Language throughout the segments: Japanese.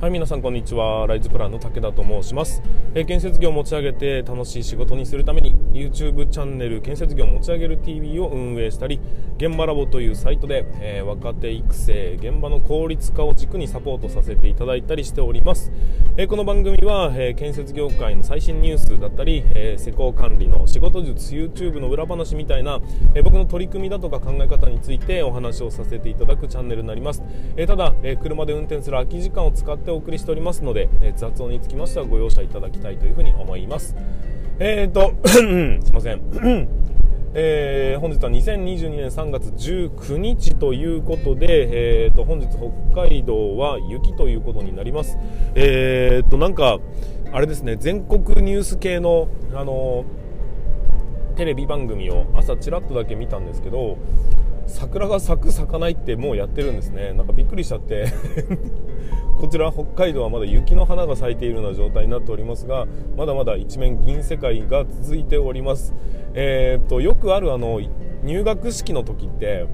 はい皆さんこんにちは。ライズプランの武田と申します、えー、建設業を持ち上げて楽しい仕事にするために YouTube チャンネル建設業を持ち上げる TV を運営したり現場ラボというサイトで、えー、若手育成現場の効率化を軸にサポートさせていただいたりしております、えー、この番組は、え建設業界の最新ニュースだったり、え施工管理の仕事術 YouTube の裏話みたいな、え僕の取り組みだとか考え方についてお話をさせていただくチャンネルになります、えただ、え車で運転する空き時間を使っててお送りしておりますので、え雑音につきましてはご容赦いただきたいというふうに思います。えーと すいません。えー、本日は2022年3月19日ということで、えーと、本日北海道は雪ということになります。えーとなんかあれですね全国ニュース系のあのテレビ番組を朝ちらっとだけ見たんですけど桜が咲く咲かないってもうやってるんですね。なんかびっくりしちゃって。こちら北海道はまだ雪の花が咲いているような状態になっておりますがまだまだ一面銀世界が続いております。えー、っとよくあるあの入学式の時って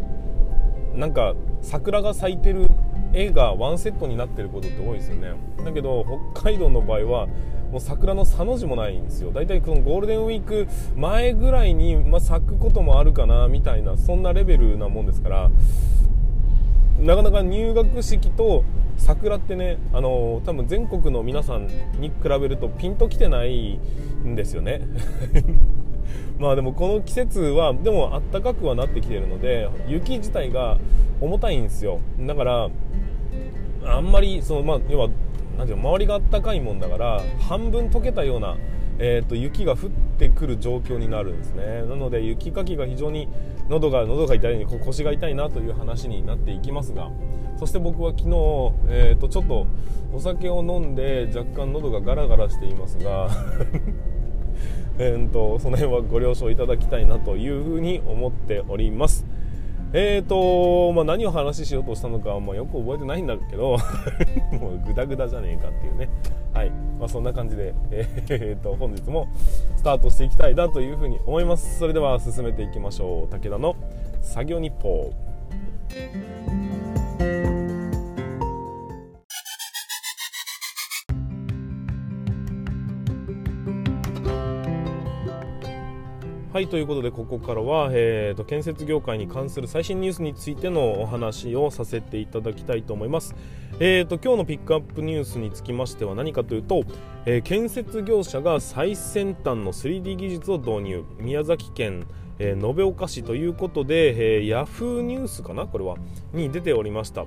なんか桜が咲いてる絵がワンセットになってることって多いですよね。だけど北海道の場合はもう桜のさの字もないんですよ。大体このゴールデンウィーク前ぐらいに、まあ、咲くこともあるかなみたいなそんなレベルなもんですからなかなか入学式と桜ってねあの多分全国の皆さんに比べるとピンときてないんですよね。まあでもこの季節はでもあったかくはなってきてるので雪自体が重たいんですよ。だからあんまりそのまあ要はなんていうの周りがあったかいもんだから半分溶けたようなえーと、雪が降ってくる状況になるんですね。なので雪かきが非常に喉が喉が痛い腰が痛いなという話になっていきますがそして僕は昨日、えーと、ちょっとお酒を飲んで若干喉がガラガラしていますが えとその辺はご了承いただきたいなというふうに思っております。えーと、まあ、何を話しようとしたのかは、まあ、よく覚えてないんだけど もうグダグダじゃねえかっていうね。はい、まあ、そんな感じで、えー、と本日もスタートしていきたいなというふうに思います。それでは進めていきましょう。武田の作業日報。はいということでここからは、えーと、建設業界に関する最新ニュースについてのお話をさせていただきたいと思います、えーと、今日のピックアップニュースにつきましては何かというと、えー、建設業者が最先端の 3D 技術を導入。宮崎県えー、延岡市ということで、えー、ヤフーニュースかなこれは。に出ておりました。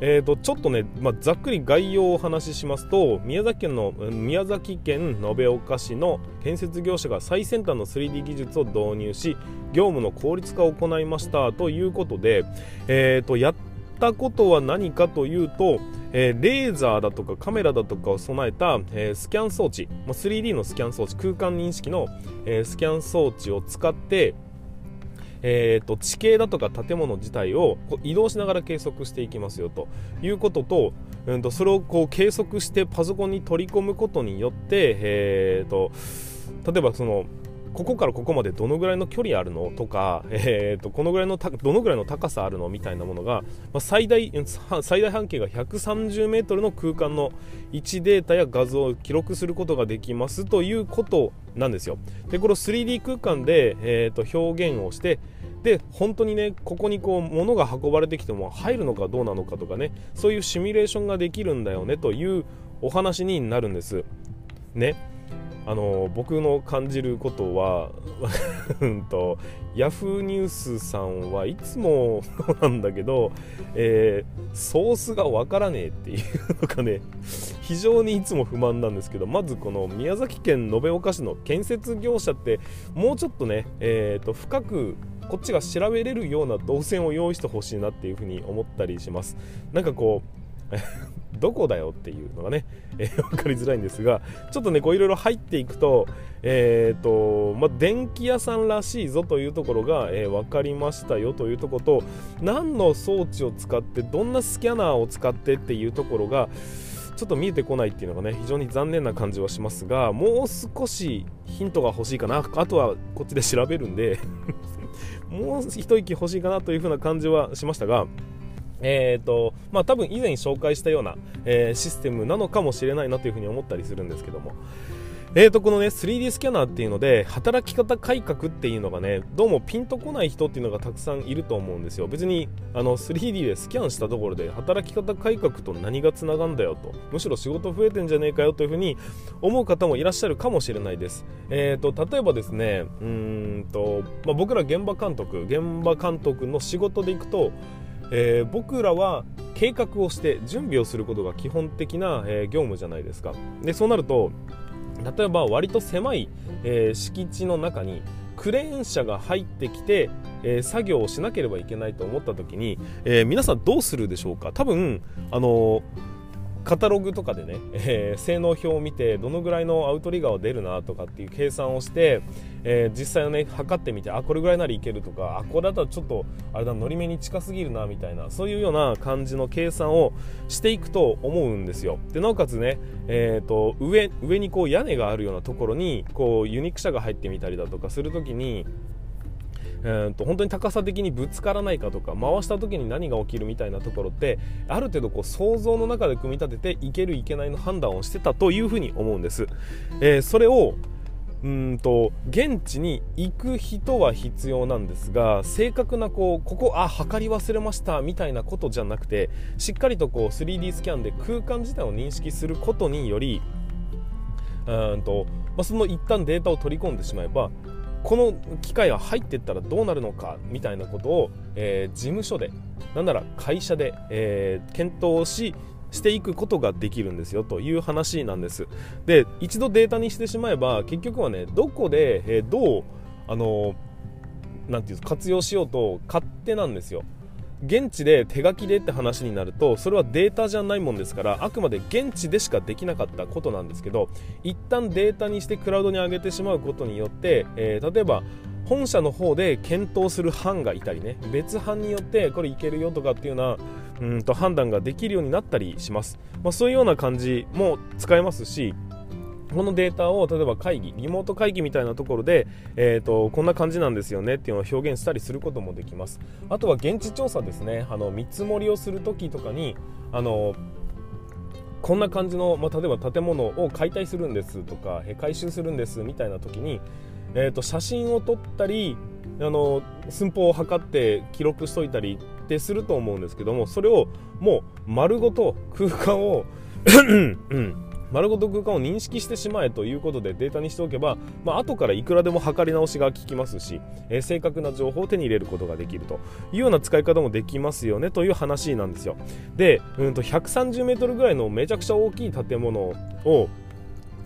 えーと、ちょっとね、まあ、ざっくり概要をお話ししますと宮崎県の宮崎県延岡市の建設業者が最先端の 3D 技術を導入し業務の効率化を行いましたということで、えーと、やったことは何かというと、えー、レーザーだとかカメラだとかを備えた、えー、スキャン装置、まあ、3D のスキャン装置空間認識の、えー、スキャン装置を使ってえーと、地形だとか建物自体を移動しながら計測していきますよと。いうことと,、うんと、それをこう計測してパソコンに取り込むことによって、えーと例えばそのここからここまでどのぐらいの距離あるの？とか、えーと、このぐらいのどのぐらいの高さあるの？みたいなものが、まあ、最大最大半径が130メートルの空間の位置データや画像を記録することができますということなんですよ。でこれを 3D 空間で、えー、と表現をしてで本当にねここにこう物が運ばれてきても入るのかどうなのかとかねそういうシミュレーションができるんだよねというお話になるんです。ねあの僕の感じることは うんとヤフーニュースさんはいつもなんだけど、えー、ソースがわからねえっていうのがね非常にいつも不満なんですけどまずこの宮崎県延岡市の建設業者ってもうちょっとね、えーと、深くこっちが調べれるような動線を用意してほしいなっていうふうに思ったりします。なんかこう どこだよっていうのがね、えー、分かりづらいんですがちょっとねこういろいろ入っていくと,、えーとまあ、電気屋さんらしいぞというところが、えー、分かりましたよというところと何の装置を使ってどんなスキャナーを使ってっていうところがちょっと見えてこないっていうのがね非常に残念な感じはしますがもう少しヒントが欲しいかな。あとはこっちで調べるんで もう一息欲しいかなという風な感じはしましたがえーとまあ、多分以前紹介したような、えー、システムなのかもしれないなというふうに思ったりするんですけども、えーとこのね 3D スキャナーっていうので働き方改革っていうのがねどうもピンとこない人っていうのがたくさんいると思うんですよ。別にあの 3D でスキャンしたところで働き方改革と何がつながんだよと。むしろ仕事増えてんじゃねえかよというふうに思う方もいらっしゃるかもしれないです。えーと例えばですねうんと、まあ、僕ら現場監督現場監督の仕事でいくとえー、僕らは計画をして準備をすることが基本的な、えー、業務じゃないですか。でそうなると例えば割と狭い、えー、敷地の中にクレーン車が入ってきて、えー、作業をしなければいけないと思った時に、え、皆さんどうするでしょうか？多分あのカタログとかでね、えー、性能表を見てどのぐらいのアウトリガーは出るなとかっていう計算をして、えー、実際のね測ってみてあこれぐらいならいけるとかあこれだったらちょっとあれだのり目に近すぎるなみたいなそういうような感じの計算をしていくと思うんですよ。でなおかつね、えーと、上上にこう屋根があるようなところにこうユニーク車が入ってみたりだとかするときにえーと、本当に高さ的にぶつからないかとか回した時に何が起きるみたいなところってある程度こう想像の中で組み立てていけるいけないの判断をしてたというふうに思うんです、えー、それをうんと現地に行く人は必要なんですが正確なこうここあ測り忘れましたみたいなことじゃなくてしっかりとこう 3D スキャンで空間自体を認識することによりうんと、まあ、その一旦データを取り込んでしまえばこの機械は入っていったらどうなるのかみたいなことを、えー、事務所でなんなら会社で、えー、検討ししていくことができるんですよという話なんです。で一度データにしてしまえば結局はねどこで、えー、どうあのなんていう活用しようと勝手なんですよ。現地で手書きでって話になるとそれはデータじゃないもんですからあくまで現地でしかできなかったことなんですけど一旦データにしてクラウドに上げてしまうことによって、えー、例えば本社の方で検討する班がいたりね別班によってこれいけるよとかっていうようなうんと判断ができるようになったりします、まあ、そういうような感じも使えますしこのデータを例えば会議リモート会議みたいなところで、えーと、こんな感じなんですよねっていうのを表現したりすることもできます。あとは現地調査ですね。あの見積もりをする時とかにあのこんな感じの、まあ、例えば建物を解体するんですとか回収するんですみたいな時に、えーと、写真を撮ったりあの寸法を測って記録しといたりってすると思うんですけどもそれをもう丸ごと空間をうん丸ごと空間を認識してしまえということでデータにしておけば、まあ後からいくらでも測り直しが効きますし、えー、正確な情報を手に入れることができるというような使い方もできますよねという話なんですよ。で、うんと130メートルぐらいのめちゃくちゃ大きい建物を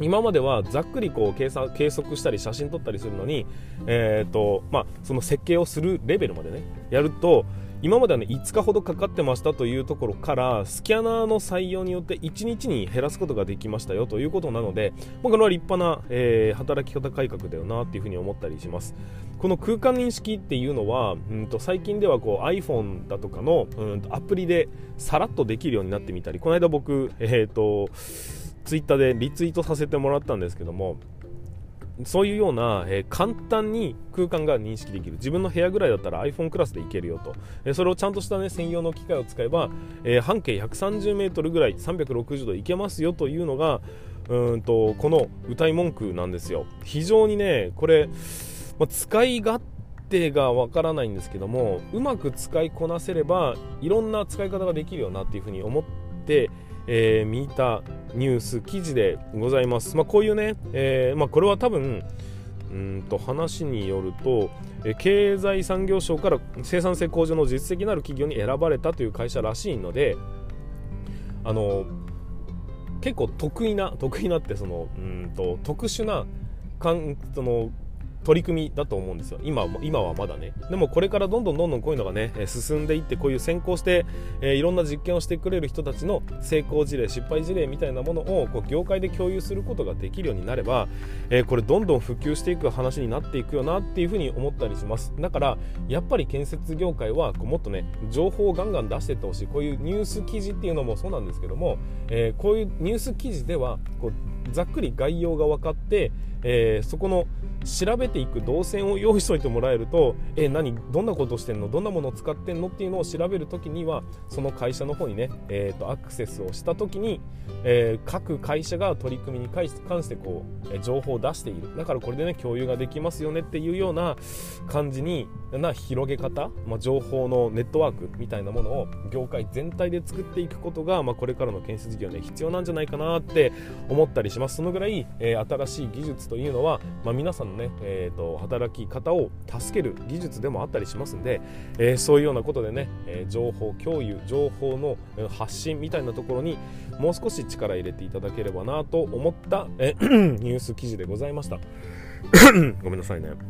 今まではざっくりこう計算計測したり写真撮ったりするのに、えーとまあ、その設計をするレベルまでねやると今までは、ね、5日ほどかかってましたというところからスキャナーの採用によって1日に減らすことができましたよということなので、まあ、これは立派な、えー、働き方改革だよなっていうふうに思ったりします。この空間認識っていうのは、うんと最近ではこう iPhone だとかの、うん、とアプリでさらっとできるようになってみたりこの間僕、えーと、とツイッターでリツイートさせてもらったんですけどもそういうような、えー、簡単に空間が認識できる。自分の部屋ぐらいだったら iPhone クラスでいけるよと、えー、それをちゃんとした、ね、専用の機械を使えば、えー、半径 130m ぐらい360度いけますよというのがうんとこの歌い文句なんですよ。非常にねこれ、まあ、使い勝手がわからないんですけどもうまく使いこなせればいろんな使い方ができるよなっていうふうに思ってえー、見たニュース記事でございます。まあ、こういうね、えー、まあ、これは多分うんと話によると、え経済産業省から生産性向上の実績のある企業に選ばれたという会社らしいのであの結構得意な得意なってそのうんと特殊なかんその取り組みだと思うんですよ。今今はまだね。でもこれからどんどんどんどんこういうのがね進んでいってこういう先行して、えー、いろんな実験をしてくれる人たちの成功事例失敗事例みたいなものをこう業界で共有することができるようになれば、えー、これどんどん普及していく話になっていくよなっていうふうに思ったりします。だからやっぱり建設業界はこうもっとね情報をガンガン出していってほしい。こういうニュース記事っていうのもそうなんですけども、えー、こういうニュース記事ではこうざっくり概要が分かってえー、そこの調べていく動線を用意しといてもらえるとえ何どんなことしてんの？どんなものを使ってんの？っていうのを調べるときにはその会社の方にね、えーと、アクセスをしたときに、えー、各会社が取り組みに関してこう情報を出している。だからこれでね共有ができますよねっていうような感じにな広げ方、まあ、情報のネットワークみたいなものを業界全体で作っていくことが、まあ、これからの建設業ね必要なんじゃないかなって思ったりします。そのぐらい、えー、新しい技術というのは、まあ、皆さんのね、えーと、働き方を助ける技術でもあったりしますんで、えー、そういうようなことでね、え、情報共有情報の発信みたいなところにもう少し力入れていただければなと思った、え ニュース記事でございました。ごめんなさいね。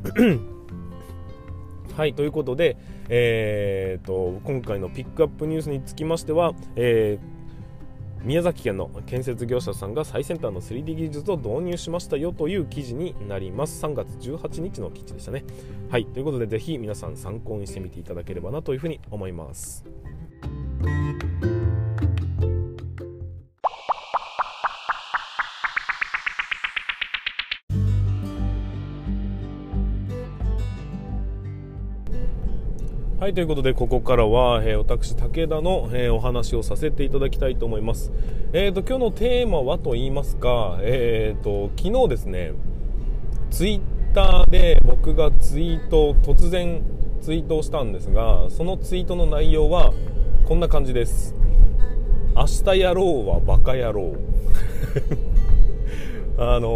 はい、ということで、えーと、今回のピックアップニュースにつきましては、えー、宮崎県の建設業者さんが最先端の 3D 技術を導入しましたよという記事になります。3月18日の記事でしたね。はい、ということで、ぜひ皆さん参考にしてみていただければなというふうに思います。はいということでここからは、えー、私武田の、えー、お話をさせていただきたいと思います。えーと今日のテーマはと言いますかえーと昨日ですねツイッターで僕がツイート突然ツイートをしたんですがそのツイートの内容はこんな感じです。明日やろうはバカ野郎。あの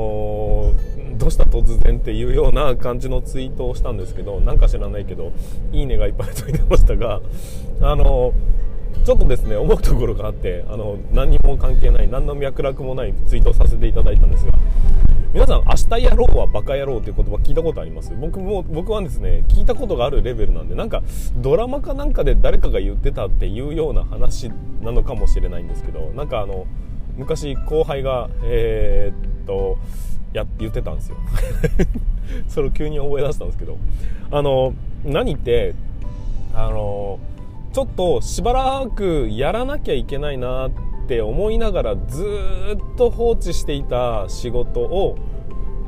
した突然っていうような感じのツイートをしたんですけどなんか知らないけどいいねがいっぱいついてましたがあのちょっとですね思うところがあってあの何にも関係ない何の脈絡もないツイートをさせていただいたんですが皆さん明日やろうはバカ野郎っていう言葉聞いたことあります？僕も僕はですね聞いたことがあるレベルなんでなんかドラマかなんかで誰かが言ってたっていうような話なのかもしれないんですけどなんかあの昔後輩がえー、っとやって言ってたんですよ。それを急に思い出したんですけど。あの何ってあのちょっとしばらくやらなきゃいけないなって思いながらずっと放置していた仕事を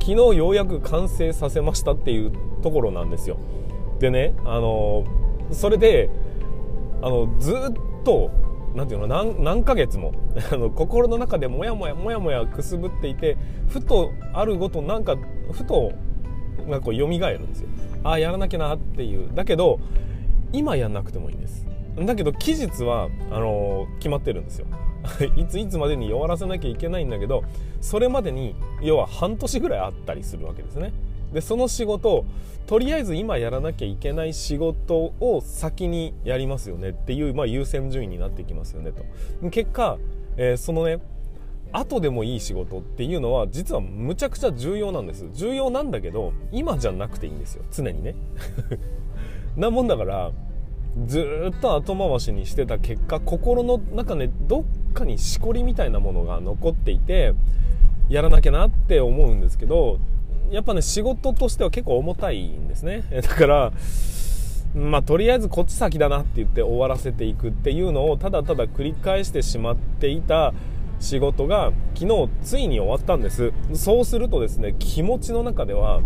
昨日ようやく完成させましたっていうところなんですよ。でねあのそれであのずっと何ていうの何何ヶ月も あの心の中でモヤモヤモヤモヤくすぶっていてふとあるごとなんかふとなんかこう蘇るんですよ。ああやらなきゃなっていう。だけど今やんなくてもいいんです。だけど期日はあのー、決まってるんですよ。いついつまでに終わらせなきゃいけないんだけどそれまでに要は半年ぐらいあったりするわけですね。でその仕事とりあえず今やらなきゃいけない仕事を先にやりますよねっていう、まあ、優先順位になってきますよねと。結果、えー、そのね後でもいい仕事っていうのは実はむちゃくちゃ重要なんです。重要なんだけど今じゃなくていいんですよ。常にね。なもんだからずっと後回しにしてた結果心の中ねどっかにしこりみたいなものが残っていてやらなきゃなって思うんですけどやっぱね仕事としては結構重たいんですね。だからまあ、とりあえずこっち先だなって言って終わらせていくっていうのをただただ繰り返してしまっていた仕事が昨日ついに終わったんです。そうするとですね気持ちの中では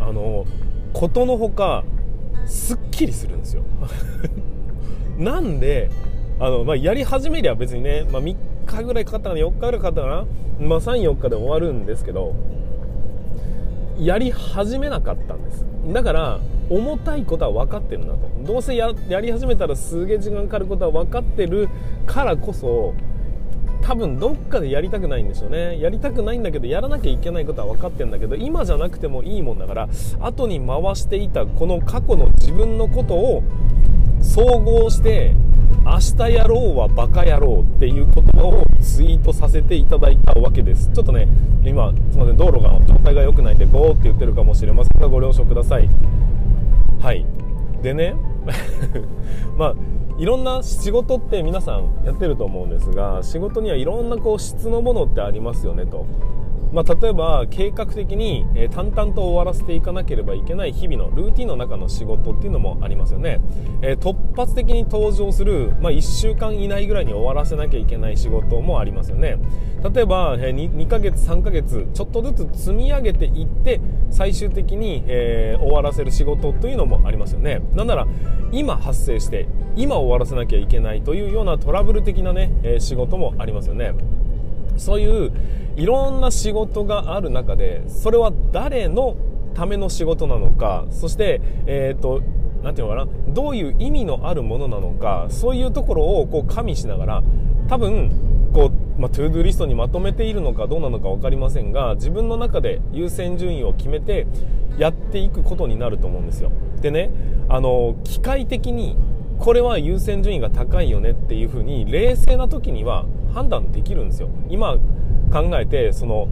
あのことのほかすっきりするんですよ。なんであの、まあ、やり始めりゃ別にね、まあ、3日ぐらいかかったかな4日ぐらいかかったかな、まあ、34日で終わるんですけどやり始めなかったんです。だから重たいことは分かってるなと。どうせやり始めたらすげえ時間かかることは分かってるからこそ多分どっかでやりたくないんでしょうね。やりたくないんだけどやらなきゃいけないことは分かってるんだけど今じゃなくてもいいもんだから後に回していたこの過去の自分のことを総合して明日やろうはバカ野郎っていう言葉をツイートさせていただいたわけです。ちょっとね今すいません道路が状態が良くないんでゴーって言ってるかもしれませんがご了承ください。はい。でね まあいろんな仕事って皆さんやってると思うんですが仕事にはいろんなこう質のものってありますよねと。まあ、例えば計画的に、淡々と終わらせていかなければいけない日々のルーティンの中の仕事っていうのもありますよね、え、突発的に登場する、まあ、1週間以内ぐらいに終わらせなきゃいけない仕事もありますよね。例えば、2, 2ヶ月3ヶ月ちょっとずつ積み上げていって最終的に、え、終わらせる仕事というのもありますよね。なんなら今発生して今終わらせなきゃいけないというようなトラブル的なね、え仕事もありますよね。そういういろんな仕事がある中でそれは誰のための仕事なのかそして、えーと、なんていうのかなどういう意味のあるものなのかそういうところをこう加味しながら多分こう、まあ、 To Do リストにまとめているのかどうなのか分かりませんが自分の中で優先順位を決めてやっていくことになると思うんですよ。でねあの機械的にこれは優先順位が高いよねっていうふうに冷静な時には判断できるんですよ。今考えてその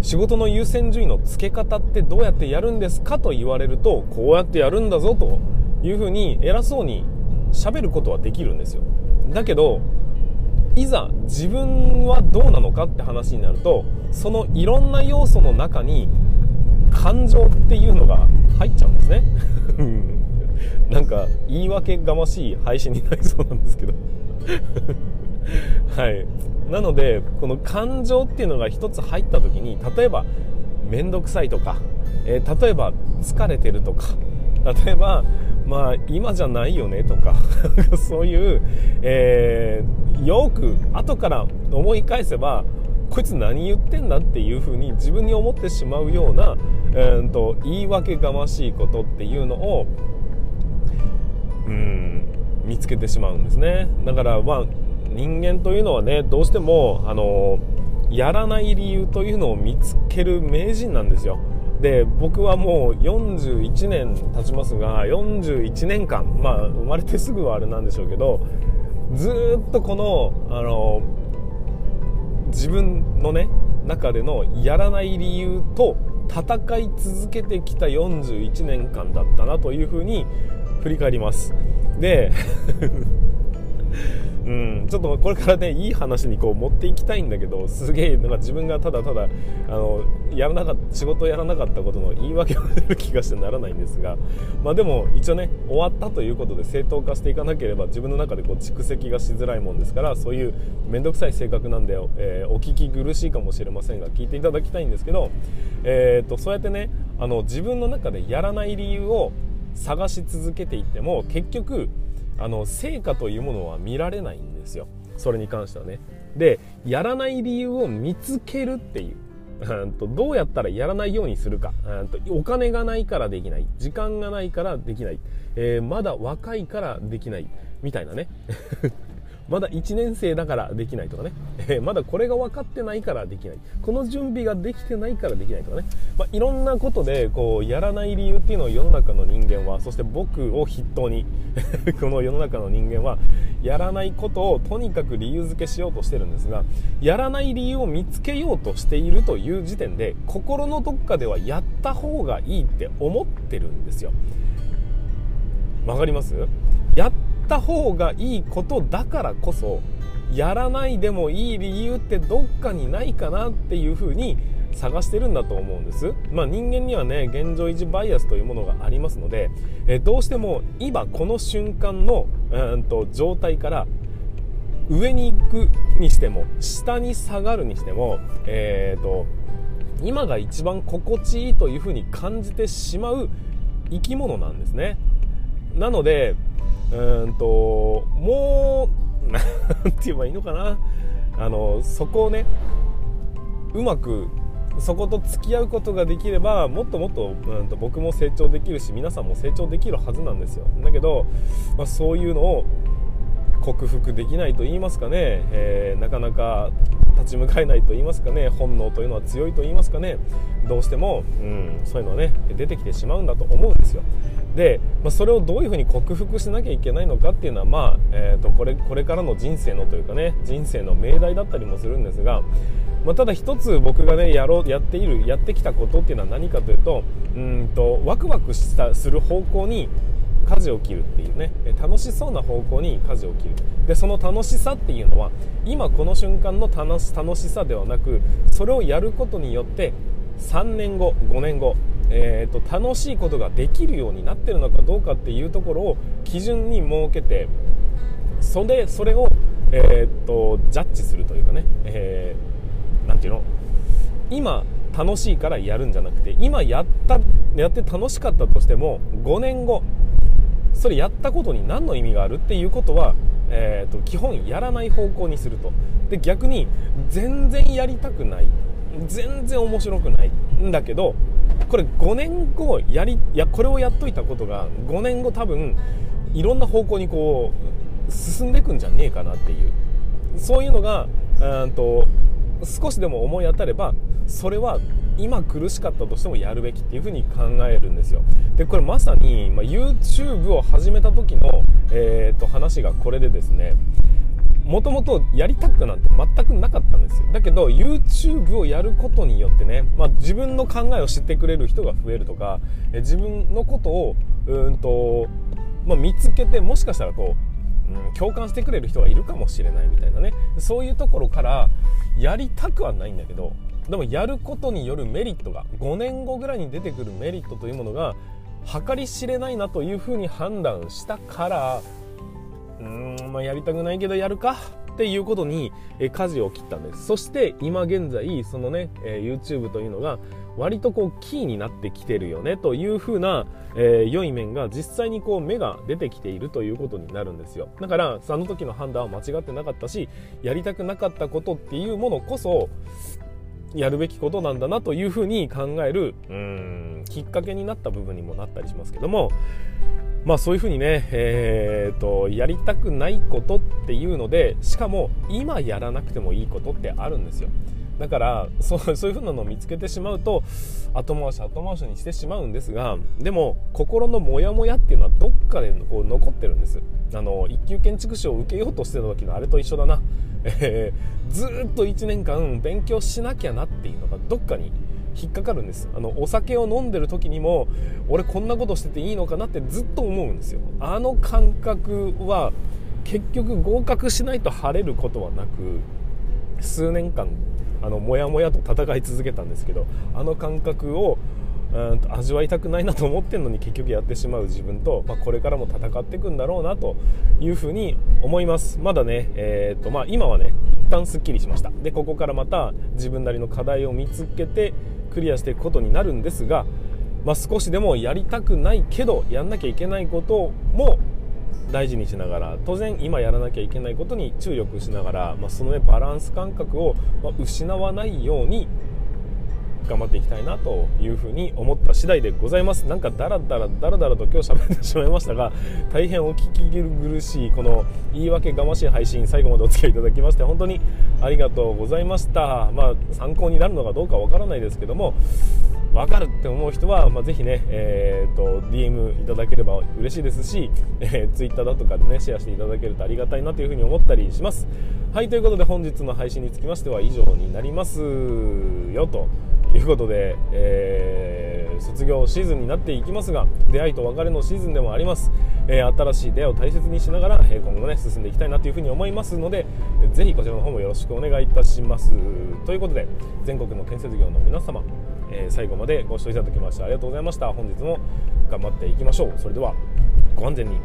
仕事の優先順位の付け方ってどうやってやるんですかと言われるとこうやってやるんだぞというふうに偉そうに喋ることはできるんですよ。だけどいざ自分はどうなのかって話になるとそのいろんな要素の中に感情っていうのが入っちゃうんですね。なんか言い訳がましい配信になりそうなんですけど。はい。なのでこの感情っていうのが一つ入った時に例えば面倒くさいとか、えー、例えば疲れてるとか例えばまあ今じゃないよねとか そういう、えー、よく後から思い返せばこいつ何言ってんだっていう風に自分に思ってしまうような、えーと言い訳がましいことっていうのをうん見つけてしまうんですね。だからまあ人間というのはねどうしてもあのやらない理由というのを見つける名人なんですよ。で僕はもう41年経ちますが41年間まあ生まれてすぐはあれなんでしょうけどずっとこのあの自分のね中でのやらない理由と戦い続けてきた41年間だったなというふうに振り返ります。でうん、ちょっとこれからねいい話にこう持っていきたいんだけどすげえなんか自分がただただあのやらなかった仕事をやらなかったことの言い訳が出る気がしてならないんですが、まあ、でも一応ね終わったということで正当化していかなければ自分の中でこう蓄積がしづらいもんですからそういう面倒くさい性格なんで、えー、お聞き苦しいかもしれませんが聞いていただきたいんですけど、えーと、とそうやってねあの自分の中でやらない理由を探し続けていっても結局あの成果というものは見られないんですよ。それに関してはね。でやらない理由を見つけるっていう。どうやったらやらないようにするか。お金がないからできない。時間がないからできない、えー、まだ若いからできない。みたいなね。まだ1年生だからできないとかね、え、まだこれが分かってないからできない。この準備ができてないからできないとかね、まあ、いろんなことでこうやらない理由っていうのを世の中の人間はそして僕を筆頭に この世の中の人間はやらないことをとにかく理由付けしようとしてるんですがやらない理由を見つけようとしているという時点で心のどっかではやった方がいいって思ってるんですよ。わかります？った方がいいことだからこそやらないでもいい理由ってどっかにないかなっていうふうに探してるんだと思うんです、まあ、人間にはね現状維持バイアスというものがありますので、えどうしても今この瞬間のうんと状態から上に行くにしても下に下がるにしても、えーと今が一番心地いいというふうに感じてしまう生き物なんですね。なのでうんともう何て言えばいいのかな。あのそこをねうまくそこと付き合うことができればもっともっと,、うん、と僕も成長できるし皆さんも成長できるはずなんですよ。だけど、まあ、そういうのを克服できないと言いますかね、えー、なかなか立ち向かえないと言いますかね。本能というのは強いと言いますかね。どうしても、うん、そういうのはね出てきてしまうんだと思うんですよ。で、まあ、それをどういうふうに克服しなきゃいけないのかっていうのは、まあえーと、これこれからの人生のというかね人生の命題だったりもするんですが、まあ、ただ一つ僕がねやろうやっているやってきたことっていうのは何かというとうんとワクワクしたする方向に舵を切るっていうね楽しそうな方向に舵を切る。でその楽しさっていうのは今この瞬間の楽しさではなくそれをやることによって3年後5年後えーと、楽しいことができるようになってるのかどうかっていうところを基準に設けてそれそれを、えーと、ジャッジするというかね、えー、ていうの？今楽しいからやるんじゃなくて今やったやって楽しかったとしても5年後それやったことに何の意味があるっていうことは、えーと、基本やらない方向にすると。で逆に全然やりたくない。全然面白くないんだけどこれ5年後やりいやこれをやっといたことが5年後多分いろんな方向にこう進んでいくんじゃねえかなっていう。そういうのがうんと少しでも思い当たればそれは今苦しかったとしてもやるべきっていうふうに考えるんですよ。でこれまさに、ま、YouTube を始めた時の、えー、と話がこれでですね。もともとやりたくなんて全くなかったんですよ。だけど YouTube をやることによってね、まあ、自分の考えを知ってくれる人が増えるとか自分のことをうんと、まあ、見つけてもしかしたらこう、うん、共感してくれる人がいるかもしれないみたいなね。そういうところからやりたくはないんだけどでもやることによるメリットが5年後ぐらいに出てくるメリットというものが計り知れないなというふうに判断したからうーん、まあ、やりたくないけどやるかっていうことに、え舵を切ったんです。そして今現在そのね、え YouTube というのが割とこうキーになってきてるよねというふうな、えー、良い面が実際にこう目が出てきているということになるんですよ。だからその時の判断は間違ってなかったしやりたくなかったことっていうものこそやるべきことなんだなというふうに考えるうんきっかけになった部分にもなったりしますけどもまあそういうふうにね、えーと、やりたくないことっていうのでしかも今やらなくてもいいことってあるんですよ。だからそうそういうふうなのを見つけてしまうと後回し後回しにしてしまうんですがでも心のモヤモヤっていうのはどっかでこう残ってるんです。あの一級建築士を受けようとしてた時のあれと一緒だな、えー、ずっと1年間勉強しなきゃなっていうのがどっかに引っかかるんです。あのお酒を飲んでる時にも俺こんなことしてていいのかなってずっと思うんですよ。あの感覚は結局合格しないと晴れることはなく数年間あのモヤモヤと戦い続けたんですけどあの感覚をうんと味わいたくないなと思ってるのに結局やってしまう自分と、まあ、これからも戦っていくんだろうなというふうに思います。まだね、えーとまあ、今はね旦すっきりしました。でここからまた自分なりの課題を見つけてクリアしていくことになるんですが、まあ、少しでもやりたくないけどやんなきゃいけないことも大事にしながら当然今やらなきゃいけないことに注力しながら、まあ、その、ね、バランス感覚を失わないように頑張っていきたいなというふうに思った次第でございます。なんかダラダラダラダラと今日喋ってしまいましたが大変お聞き苦しいこの言い訳がましい配信最後までお付き合いいただきまして本当にありがとうございました。まあ参考になるのかどうかわからないですけども分かるって思う人は、まあ、ぜひね、えーと、DM いただければ嬉しいですし、えー、Twitter だとかでねシェアしていただけるとありがたいなというふうに思ったりします。はいということで本日の配信につきましては以上になりますよと。いうことで、えー、卒業シーズンになっていきますが出会いと別れのシーズンでもあります、えー、新しい出会いを大切にしながら、え今後ね進んでいきたいなというふうに思いますのでぜひこちらの方もよろしくお願いいたします。ということで全国の建設業の皆様、え最後までご視聴いただきましてありがとうございました。本日も頑張っていきましょう。それではご安全に。